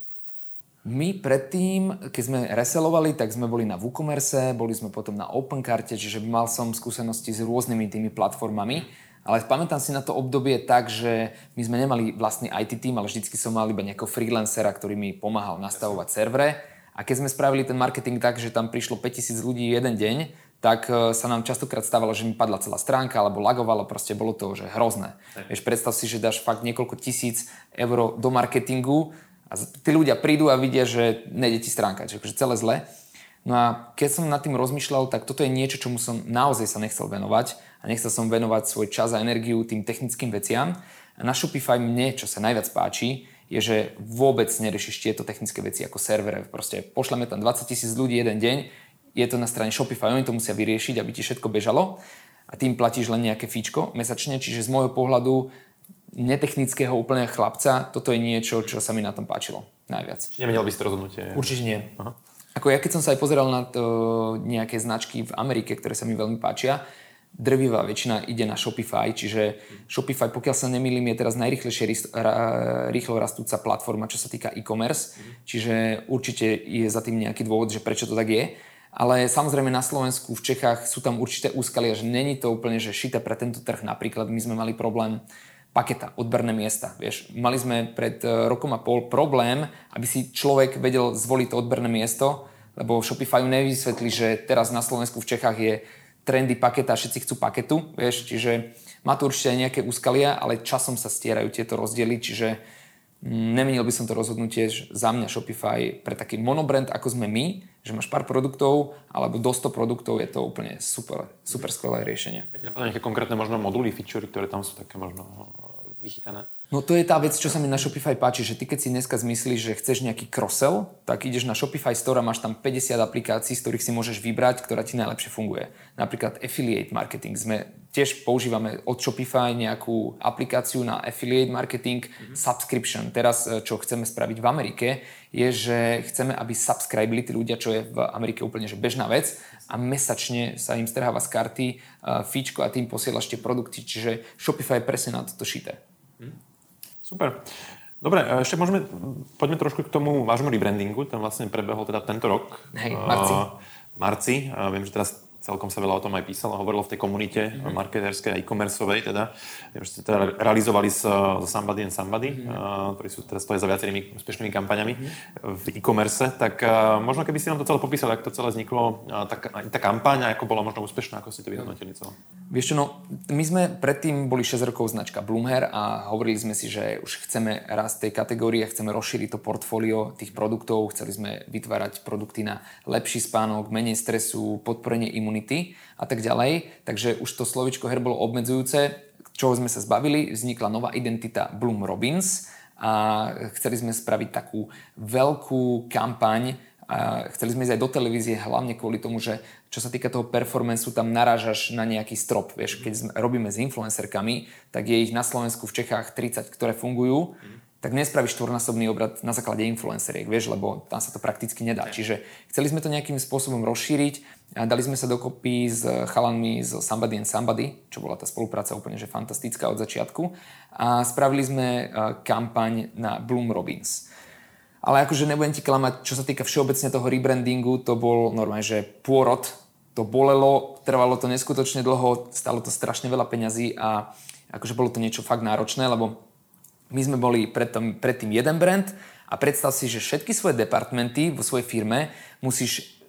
My predtým, keď sme reselovali, tak sme boli na WooCommerce, boli sme potom na OpenCarte, čiže mal som skúsenosti s rôznymi tými platformami. Ale pamätám si na to obdobie tak, že my sme nemali vlastný IT team, ale vždycky som mal iba nejakého freelancera, ktorý mi pomáhal nastavovať servere a keď sme spravili ten marketing tak, že tam prišlo 5000 ľudí jeden deň, tak e, sa nám častokrát stávalo, že mi padla celá stránka alebo lagovalo, proste bolo to že hrozné. Vieš, predstav si, že dáš fakt niekoľko tisíc eur do marketingu a tí ľudia prídu a vidia, že nejde ti stránka, čiže celé zle. No a keď som nad tým rozmýšľal, tak toto je niečo, čomu som naozaj sa nechcel venovať a nechcel som venovať svoj čas a energiu tým technickým veciam. A na Shopify mne, čo sa najviac páči, je, že vôbec neriešiš tieto technické veci ako servere. Proste pošleme tam 20 tisíc ľudí jeden deň, je to na strane Shopify, oni to musia vyriešiť, aby ti všetko bežalo a tým platíš len nejaké fíčko mesačne, čiže z môjho pohľadu netechnického úplne chlapca, toto je niečo, čo sa mi na tom páčilo najviac. Čiže nemenil by si to rozhodnutie? Určite nie. Aha. Ako ja keď som sa aj pozeral na to, nejaké značky v Amerike, ktoré sa mi veľmi páčia, drvivá väčšina ide na Shopify, čiže Shopify, pokiaľ sa nemýlim, je teraz najrychlejšie rýchlo rastúca platforma, čo sa týka e-commerce, čiže určite je za tým nejaký dôvod, že prečo to tak je. Ale samozrejme na Slovensku, v Čechách sú tam určité úskalia, že není to úplne že šité pre tento trh. Napríklad my sme mali problém paketa, odberné miesta. Vieš, mali sme pred e, rokom a pol problém, aby si človek vedel zvoliť to odberné miesto, lebo Shopify nevysvetlí, že teraz na Slovensku v Čechách je trendy paketa, všetci chcú paketu, vieš, čiže má to určite aj nejaké úskalia, ale časom sa stierajú tieto rozdiely, čiže mm, nemenil by som to rozhodnutie že za mňa Shopify pre taký monobrand, ako sme my, že máš pár produktov alebo do 100 produktov, je to úplne super, super skvelé riešenie. A ti nejaké konkrétne možno moduly, featurey, ktoré tam sú také možno vychytané? No to je tá vec, čo sa mi na Shopify páči, že ty keď si dneska zmyslíš, že chceš nejaký cross-sell, tak ideš na Shopify Store a máš tam 50 aplikácií, z ktorých si môžeš vybrať, ktorá ti najlepšie funguje. Napríklad affiliate marketing. Sme tiež používame od Shopify nejakú aplikáciu na affiliate marketing, mm-hmm. subscription. Teraz, e, čo chceme spraviť v Amerike, je, že chceme, aby subscribili tí ľudia, čo je v Amerike úplne že bežná vec a mesačne sa im strháva z karty uh, fíčko a tým posielaš tie produkty. Čiže Shopify je presne na toto šité. Super. Dobre, ešte môžeme, poďme trošku k tomu vášmu rebrandingu, ten vlastne prebehol teda tento rok. Hej, marci. Uh, marci. Uh, viem, že teraz celkom sa veľa o tom aj písalo, hovorilo v tej komunite mm-hmm. marketerskej a e-commerceovej, teda, že ste teda realizovali s, s Somebody and Somebody, mm-hmm. uh, ktorí sú teraz stojí za viacerými úspešnými kampaňami mm-hmm. v e-commerce, tak uh, možno keby si nám to celé popísali, ako to celé vzniklo, uh, tá, tá kampaň, ako bola možno úspešná, ako ste to vyhodnotili celé. Vieš čo, no, my sme predtým boli 6 rokov značka Bloomhair a hovorili sme si, že už chceme raz tej kategórie, chceme rozšíriť to portfólio tých produktov, chceli sme vytvárať produkty na lepší spánok, menej stresu, podporenie imunity a tak ďalej. Takže už to slovičko her bolo obmedzujúce, čoho sme sa zbavili, vznikla nová identita Bloom Robins a chceli sme spraviť takú veľkú kampaň, a chceli sme ísť aj do televízie hlavne kvôli tomu, že čo sa týka toho performanceu, tam narážaš na nejaký strop. Vieš, keď robíme s influencerkami, tak je ich na Slovensku v Čechách 30, ktoré fungujú, mm. tak nespravíš štvornásobný obrad na základe influenceriek, vieš, lebo tam sa to prakticky nedá. Čiže chceli sme to nejakým spôsobom rozšíriť a dali sme sa dokopy s chalanmi z Somebody and Somebody, čo bola tá spolupráca úplne že fantastická od začiatku a spravili sme e, kampaň na Bloom Robins. Ale akože nebudem ti klamať, čo sa týka všeobecne toho rebrandingu, to bol normálne, že pôrod, to bolelo, trvalo to neskutočne dlho, stalo to strašne veľa peňazí a akože bolo to niečo fakt náročné, lebo my sme boli predtým, predtým jeden brand a predstav si, že všetky svoje departmenty vo svojej firme musíš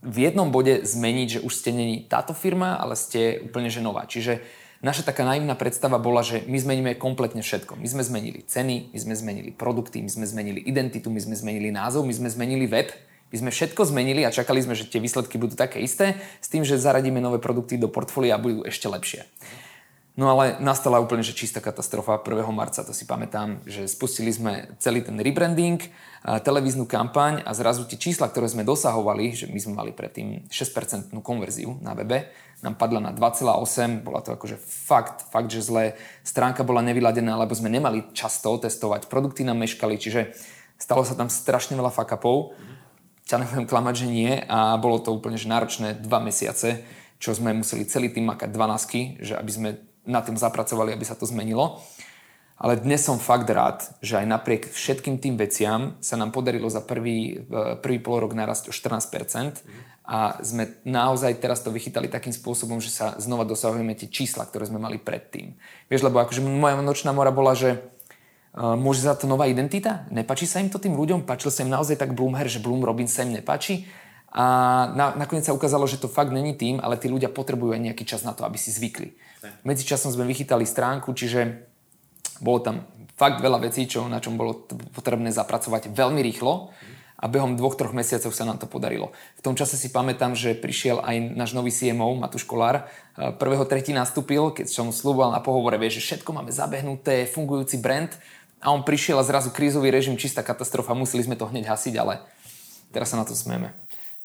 v jednom bode zmeniť, že už ste není táto firma, ale ste úplne že nová. Čiže Naša taká naivná predstava bola, že my zmeníme kompletne všetko. My sme zmenili ceny, my sme zmenili produkty, my sme zmenili identitu, my sme zmenili názov, my sme zmenili web, my sme všetko zmenili a čakali sme, že tie výsledky budú také isté, s tým, že zaradíme nové produkty do portfólia a budú ešte lepšie. No ale nastala úplne že čistá katastrofa 1. marca, to si pamätám, že spustili sme celý ten rebranding, televíznu kampaň a zrazu tie čísla, ktoré sme dosahovali, že my sme mali predtým 6% konverziu na webe, nám padla na 2,8, bola to akože fakt, fakt, že zlé. Stránka bola nevyladená, lebo sme nemali často testovať, produkty nám meškali, čiže stalo sa tam strašne veľa fuck-upov. Ťa nebudem klamať, že nie a bolo to úplne že náročné dva mesiace, čo sme museli celý tým makať 12, že aby sme na tom zapracovali, aby sa to zmenilo. Ale dnes som fakt rád, že aj napriek všetkým tým veciam sa nám podarilo za prvý, prvý pol rok narasť o 14% a sme naozaj teraz to vychytali takým spôsobom, že sa znova dosahujeme tie čísla, ktoré sme mali predtým. Vieš, lebo akože moja nočná mora bola, že uh, môže za to nová identita? Nepačí sa im to tým ľuďom? Páčil sa im naozaj tak Bloomher, že Bloom Robin sa im nepáči? A na, nakoniec sa ukázalo, že to fakt není tým, ale tí ľudia potrebujú aj nejaký čas na to, aby si zvykli. Medzičasom sme vychytali stránku, čiže bolo tam fakt veľa vecí, čo, na čom bolo potrebné zapracovať veľmi rýchlo a behom dvoch, troch mesiacov sa nám to podarilo. V tom čase si pamätám, že prišiel aj náš nový CMO, Matúš Kolár. Prvého tretí nastúpil, keď som slúboval na pohovore, vie, že všetko máme zabehnuté, fungujúci brand a on prišiel a zrazu krízový režim, čistá katastrofa, museli sme to hneď hasiť, ale teraz sa na to smieme.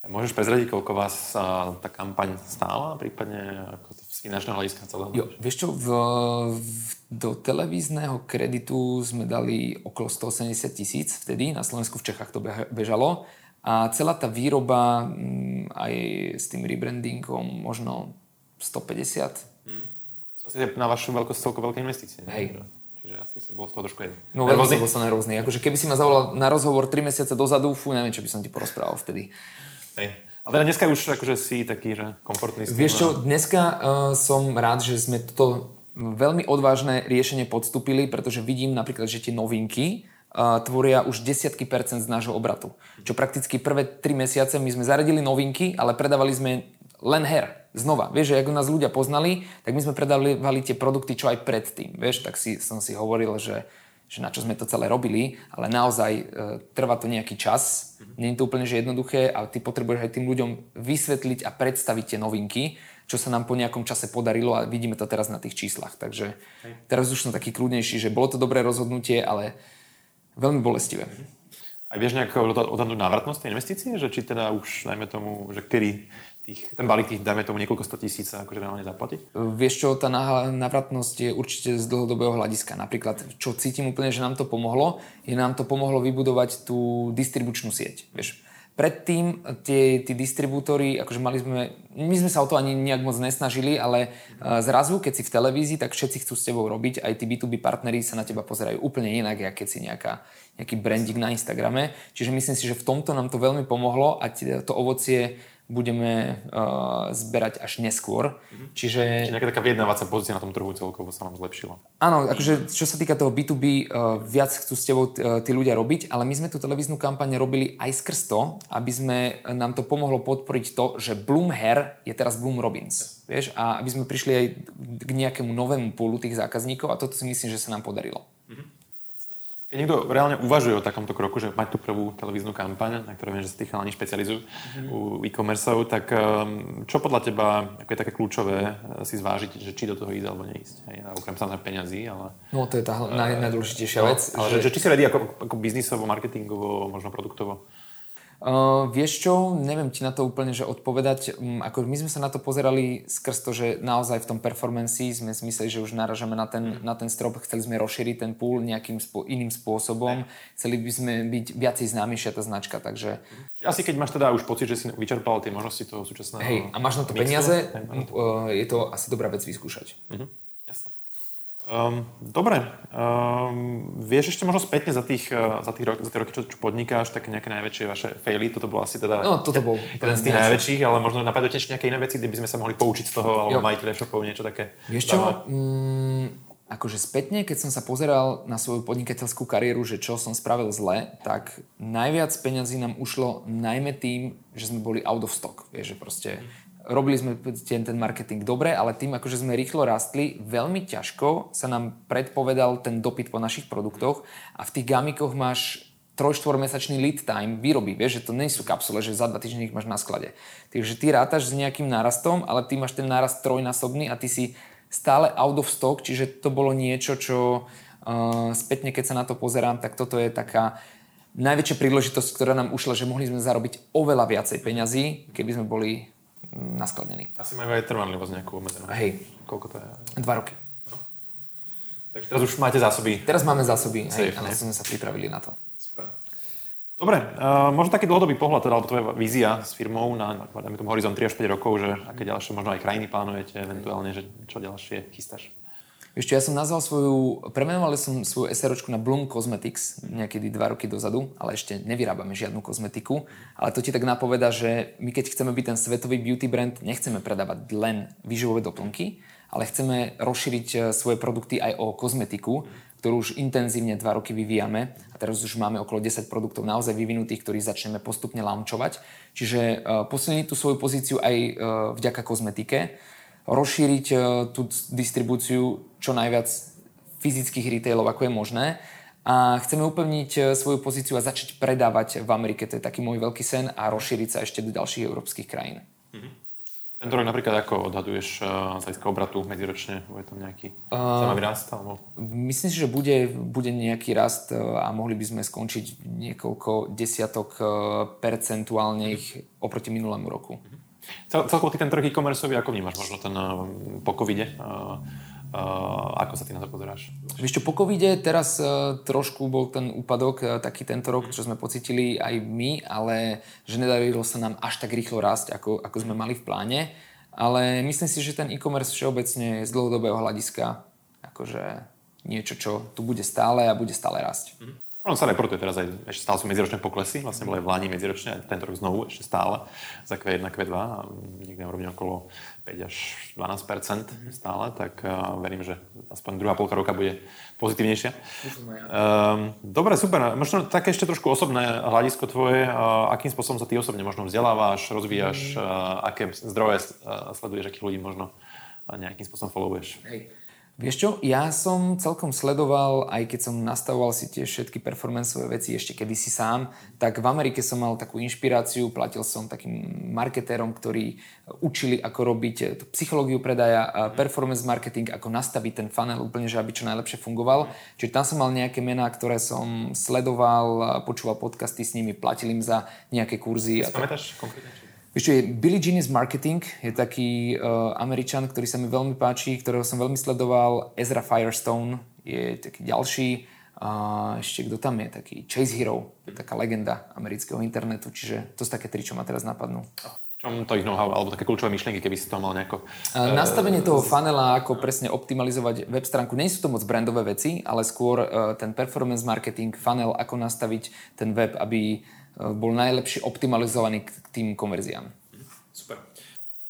Môžeš prezradiť, koľko vás tá kampaň stála, prípadne ako to finančného hľadiska celého? Jo, vieš čo, v, v, do televízneho kreditu sme dali okolo 180 tisíc vtedy, na Slovensku v Čechách to bežalo a celá tá výroba m, mm, aj s tým rebrandingom možno 150. Hmm. Si na vašu veľkosť celko veľké investície. Hej. Čiže asi si bol z toho trošku jeden. No veľmi som bol sa nervózny. Akože keby si ma zavolal na rozhovor 3 mesiace dozadu, fú, neviem, čo by som ti porozprával vtedy. Hej. Ale teda dneska už akože si taký, že komfortný s Vieš čo, dneska uh, som rád, že sme toto veľmi odvážne riešenie podstúpili, pretože vidím napríklad, že tie novinky uh, tvoria už desiatky percent z nášho obratu. Čo prakticky prvé 3 mesiace my sme zaradili novinky, ale predávali sme len her. Znova. Vieš, že ako nás ľudia poznali, tak my sme predávali tie produkty čo aj predtým. Vieš, tak si, som si hovoril, že že na čo sme to celé robili, ale naozaj e, trvá to nejaký čas. Nie je to úplne že jednoduché a ty potrebuješ aj tým ľuďom vysvetliť a predstaviť tie novinky, čo sa nám po nejakom čase podarilo a vidíme to teraz na tých číslach. Takže teraz už som taký kľudnejší, že bolo to dobré rozhodnutie, ale veľmi bolestivé. A vieš nejak odhadnúť návratnosť tej investície? Že či teda už, najmä tomu, že kedy tých, ten balík tých, dajme tomu, niekoľko sto tisíc sa akože reálne zaplatí? Vieš čo, tá návratnosť je určite z dlhodobého hľadiska. Napríklad, čo cítim úplne, že nám to pomohlo, je nám to pomohlo vybudovať tú distribučnú sieť. Vieš, predtým tie, tie distribútory, akože mali sme, my sme sa o to ani nejak moc nesnažili, ale e, zrazu, keď si v televízii, tak všetci chcú s tebou robiť, aj tí B2B partneri sa na teba pozerajú úplne inak, ako keď si nejaká, nejaký branding na Instagrame. Čiže myslím si, že v tomto nám to veľmi pomohlo a to ovocie budeme uh, zberať až neskôr. Mm-hmm. Čiže... Čiže nejaká taká vyjednávacia pozícia na tom trhu celkovo sa nám zlepšila. Áno, akože čo sa týka toho B2B, uh, viac chcú s tebou uh, tí ľudia robiť, ale my sme tú televíznu kampaň robili aj skrz to, aby sme, nám to pomohlo podporiť to, že Bloom Hair je teraz Bloom Robins. Vieš, a aby sme prišli aj k nejakému novému púlu tých zákazníkov a toto si myslím, že sa nám podarilo. Keď niekto reálne uvažuje o takomto kroku, že mať tú prvú televíznu kampaň, na ktorej viem, že sa tí chalani špecializujú mm-hmm. u e-commerceov, tak um, čo podľa teba ako je také kľúčové uh, si zvážiť, že či do toho ísť alebo neísť? Hej, a okrem samozrejme peňazí, ale... No to je tá naj, najdôležitejšia no, vec. Ale že, že, či si ready ako, ako biznisovo, marketingovo, možno produktovo? Uh, vieš čo, neviem ti na to úplne že odpovedať. Um, ako my sme sa na to pozerali skrz to, že naozaj v tom performance sme si mysleli, že už naražame na ten, na ten strop, chceli sme rozšíriť ten pool nejakým spo, iným spôsobom, chceli by sme byť viacej známejšia tá značka, takže... Čiže asi keď máš teda už pocit, že si vyčerpal tie možnosti toho súčasného... Hej, a máš na to mixu, peniaze, uh, je to asi dobrá vec vyskúšať. Uh-huh. Um, dobre. Um, vieš ešte možno spätne za, tých, uh, za, tých ro- za tie roky, čo, čo podnikáš, také nejaké najväčšie vaše faily? Toto bol asi teda no, toto bol jeden z tých najväčších, ale možno napadajú ešte nejaké iné veci, kde by sme sa mohli poučiť z toho, alebo majiteľe shopov, niečo také. Vieš čo? Mm, akože spätne, keď som sa pozeral na svoju podnikateľskú kariéru, že čo som spravil zle, tak najviac peňazí nám ušlo najmä tým, že sme boli out of stock. Vieš, že proste robili sme ten, ten marketing dobre, ale tým, akože sme rýchlo rastli, veľmi ťažko sa nám predpovedal ten dopyt po našich produktoch a v tých gamikoch máš troj mesačný lead time výroby, vieš, že to nie sú kapsule, že za dva týždne ich máš na sklade. Takže ty rátaš s nejakým nárastom, ale ty máš ten nárast trojnásobný a ty si stále out of stock, čiže to bolo niečo, čo uh, spätne, keď sa na to pozerám, tak toto je taká najväčšia príležitosť, ktorá nám ušla, že mohli sme zarobiť oveľa viacej peňazí, keby sme boli naskladnený. Asi majú aj trvanlivosť nejakú obmedzenú. Hej. Koľko to je? Dva roky. No. Takže teraz už máte zásoby? Teraz máme zásoby, Safe, hej, ale sme sa pripravili na to. Super. Dobre, uh, možno taký dlhodobý pohľad, teda, alebo tvoja vízia s firmou na, na tom horizont 3 až 5 rokov, že aké ďalšie, možno aj krajiny plánujete, eventuálne, že čo ďalšie chystáš? Čo, ja som nazval svoju, premenoval som svoju SROčku na Bloom Cosmetics niekedy dva roky dozadu, ale ešte nevyrábame žiadnu kozmetiku. Ale to ti tak napoveda, že my keď chceme byť ten svetový beauty brand, nechceme predávať len výživové doplnky, ale chceme rozšíriť e, svoje produkty aj o kozmetiku, ktorú už intenzívne dva roky vyvíjame a teraz už máme okolo 10 produktov naozaj vyvinutých, ktorých začneme postupne launchovať. Čiže uh, posilniť tú svoju pozíciu aj uh, vďaka kozmetike rozšíriť e, tú distribúciu čo najviac fyzických retailov, ako je možné. A chceme upevniť e, svoju pozíciu a začať predávať v Amerike. To je taký môj veľký sen a rozšíriť sa ešte do ďalších európskych krajín. Mm-hmm. Tento rok napríklad ako odhaduješ uh, z hľadiska obratu medziročne? Bude tam nejaký uh, zaujímavý rast? Alebo? Myslím si, že bude, bude nejaký rast a mohli by sme skončiť niekoľko desiatok percentuálne ich oproti minulému roku. Mm-hmm. Cel, celkovo ty ten trh e-commerce, ako vnímaš možno ten uh, po covide? Uh, uh, ako sa ty na to pozeráš? Vieš čo, po covide teraz uh, trošku bol ten úpadok uh, taký tento rok, čo sme pocitili aj my, ale že nedarilo sa nám až tak rýchlo rásť, ako, ako sme mali v pláne. Ale myslím si, že ten e-commerce všeobecne z dlhodobého hľadiska akože niečo, čo tu bude stále a bude stále rásť. Mm. Sa reportuje teraz aj, ešte stále sú medziročné poklesy, vlastne boli aj v Lani medziročne, aj tento rok znovu ešte stále za Q1, Q2, niekde na úrovni okolo 5 až 12% stále, tak uh, verím, že aspoň druhá polka roka bude pozitívnejšia. Um, dobre, super. Možno také ešte trošku osobné hľadisko tvoje, uh, akým spôsobom sa ty osobne možno vzdelávaš, rozvíjaš, uh, aké zdroje uh, sleduješ, akých ľudí možno uh, nejakým spôsobom followuješ. Hej. Vieš čo, ja som celkom sledoval, aj keď som nastavoval si tie všetky performanceové veci ešte kedysi sám, tak v Amerike som mal takú inšpiráciu, platil som takým marketérom, ktorí učili, ako robiť psychológiu predaja, performance marketing, ako nastaviť ten funnel úplne, že aby čo najlepšie fungoval. Čiže tam som mal nejaké mená, ktoré som sledoval, počúval podcasty s nimi, platil im za nejaké kurzy. Spamätáš konkrétne? Vieš čo, je Billy Genius Marketing, je taký uh, Američan, ktorý sa mi veľmi páči, ktorého som veľmi sledoval. Ezra Firestone je taký ďalší. Uh, ešte kto tam je, taký Chase Hero, je taká legenda amerického internetu, čiže to sú také tri, čo ma teraz napadnú. Čom to ich know-how, alebo také kľúčové myšlienky, keby si to mal nejako... Uh, nastavenie toho funnela, ako presne optimalizovať web stránku, nie sú to moc brandové veci, ale skôr uh, ten performance marketing, funnel, ako nastaviť ten web, aby bol najlepšie optimalizovaný k tým konverziám. Super.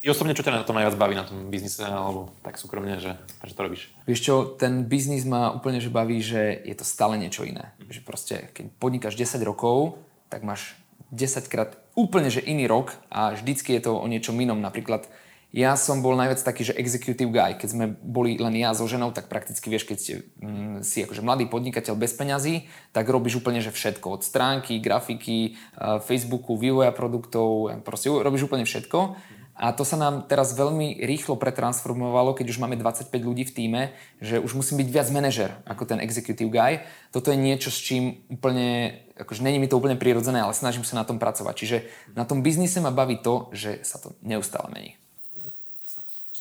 Ty osobne, čo ťa na tom najviac baví na tom biznise, alebo tak súkromne, že, že to robíš? Vieš čo, ten biznis ma úplne že baví, že je to stále niečo iné. Že proste, keď podnikáš 10 rokov, tak máš 10 krát úplne že iný rok a vždycky je to o niečom inom. Napríklad ja som bol najviac taký, že executive guy. Keď sme boli len ja so ženou, tak prakticky vieš, keď mm, si akože mladý podnikateľ bez peňazí, tak robíš úplne že všetko. Od stránky, grafiky, uh, Facebooku, vývoja produktov, proste robíš úplne všetko. A to sa nám teraz veľmi rýchlo pretransformovalo, keď už máme 25 ľudí v týme, že už musím byť viac manažer ako ten executive guy. Toto je niečo, s čím úplne, akože není mi to úplne prirodzené, ale snažím sa na tom pracovať. Čiže na tom biznise ma baví to, že sa to neustále mení.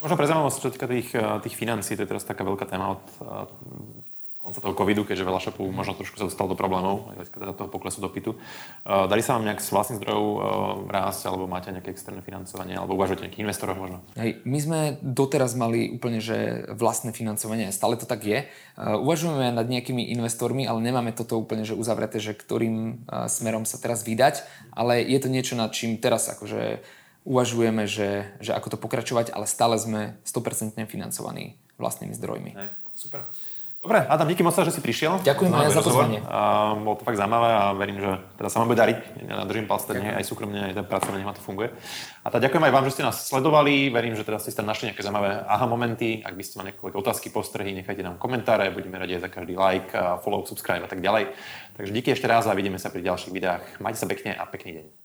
Možno pre zaujímavosť, čo týka tých, eh, tých financí, to je teraz taká veľká téma od eh, konca toho covidu, keďže veľa shopov možno trošku sa dostalo do problémov, aj teda toho poklesu dopytu. Uh, dali sa vám nejak z vlastných zdrojov uh, rásť, alebo máte nejaké externé financovanie, alebo uvažujete nejakých investorov možno? Hej, my sme doteraz mali úplne že vlastné financovanie, stále to tak je. Uh, uvažujeme nad nejakými investormi, ale nemáme toto úplne že uzavreté, že ktorým smerom sa teraz vydať, ale je to niečo, nad čím teraz akože uvažujeme, že, že ako to pokračovať, ale stále sme 100% financovaní vlastnými zdrojmi. Hej, super. Dobre, Adam, díky moc, že si prišiel. Ďakujem aj za pozvanie. A, bolo to fakt zaujímavé a verím, že teda sa vám bude dariť. Ja držím palce, aj súkromne, aj ten pracovne, ma to funguje. A teda ďakujem aj vám, že ste nás sledovali. Verím, že teda ste tam našli nejaké zaujímavé aha momenty. Ak by ste mali nejaké otázky, postrehy, nechajte nám komentáre. Budeme radi aj za každý like, follow, subscribe a tak ďalej. Takže díky ešte raz a vidíme sa pri ďalších videách. Majte sa pekne a pekný deň.